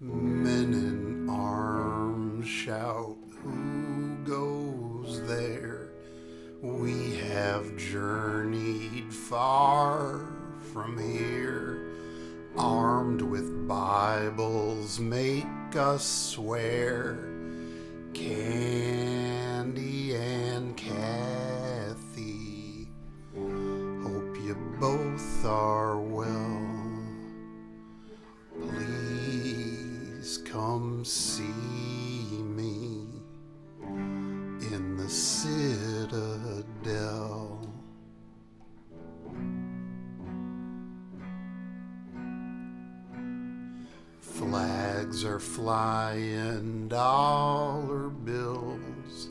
Men in arms shout, Who goes there? We have journeyed far from here, armed with Bibles, make us swear. Candy and Taffy, hope you both are well. Come see me in the citadel. Flags are flying, dollar bills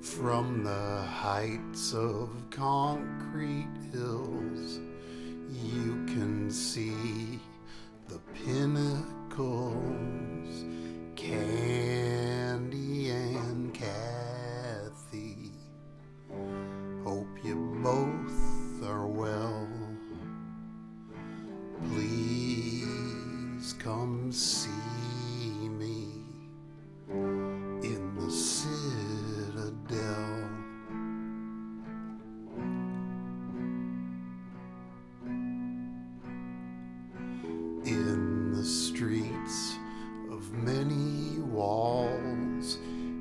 from the heights of concrete hills. You can see come see me in the citadel. In the streets of many walls,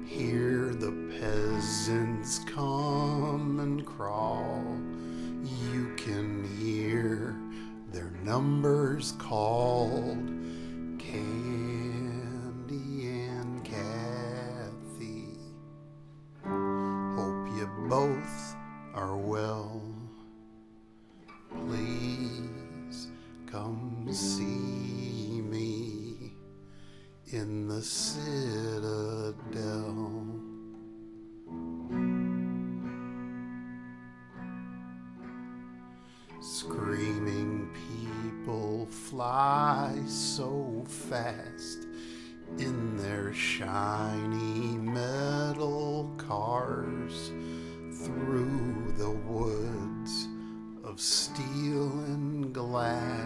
hear the peasants come and crawl. You can hear their numbers called. Both are well. Please come see me in the citadel. Screaming people fly so fast in their shiny metal cars through the woods of steel and glass.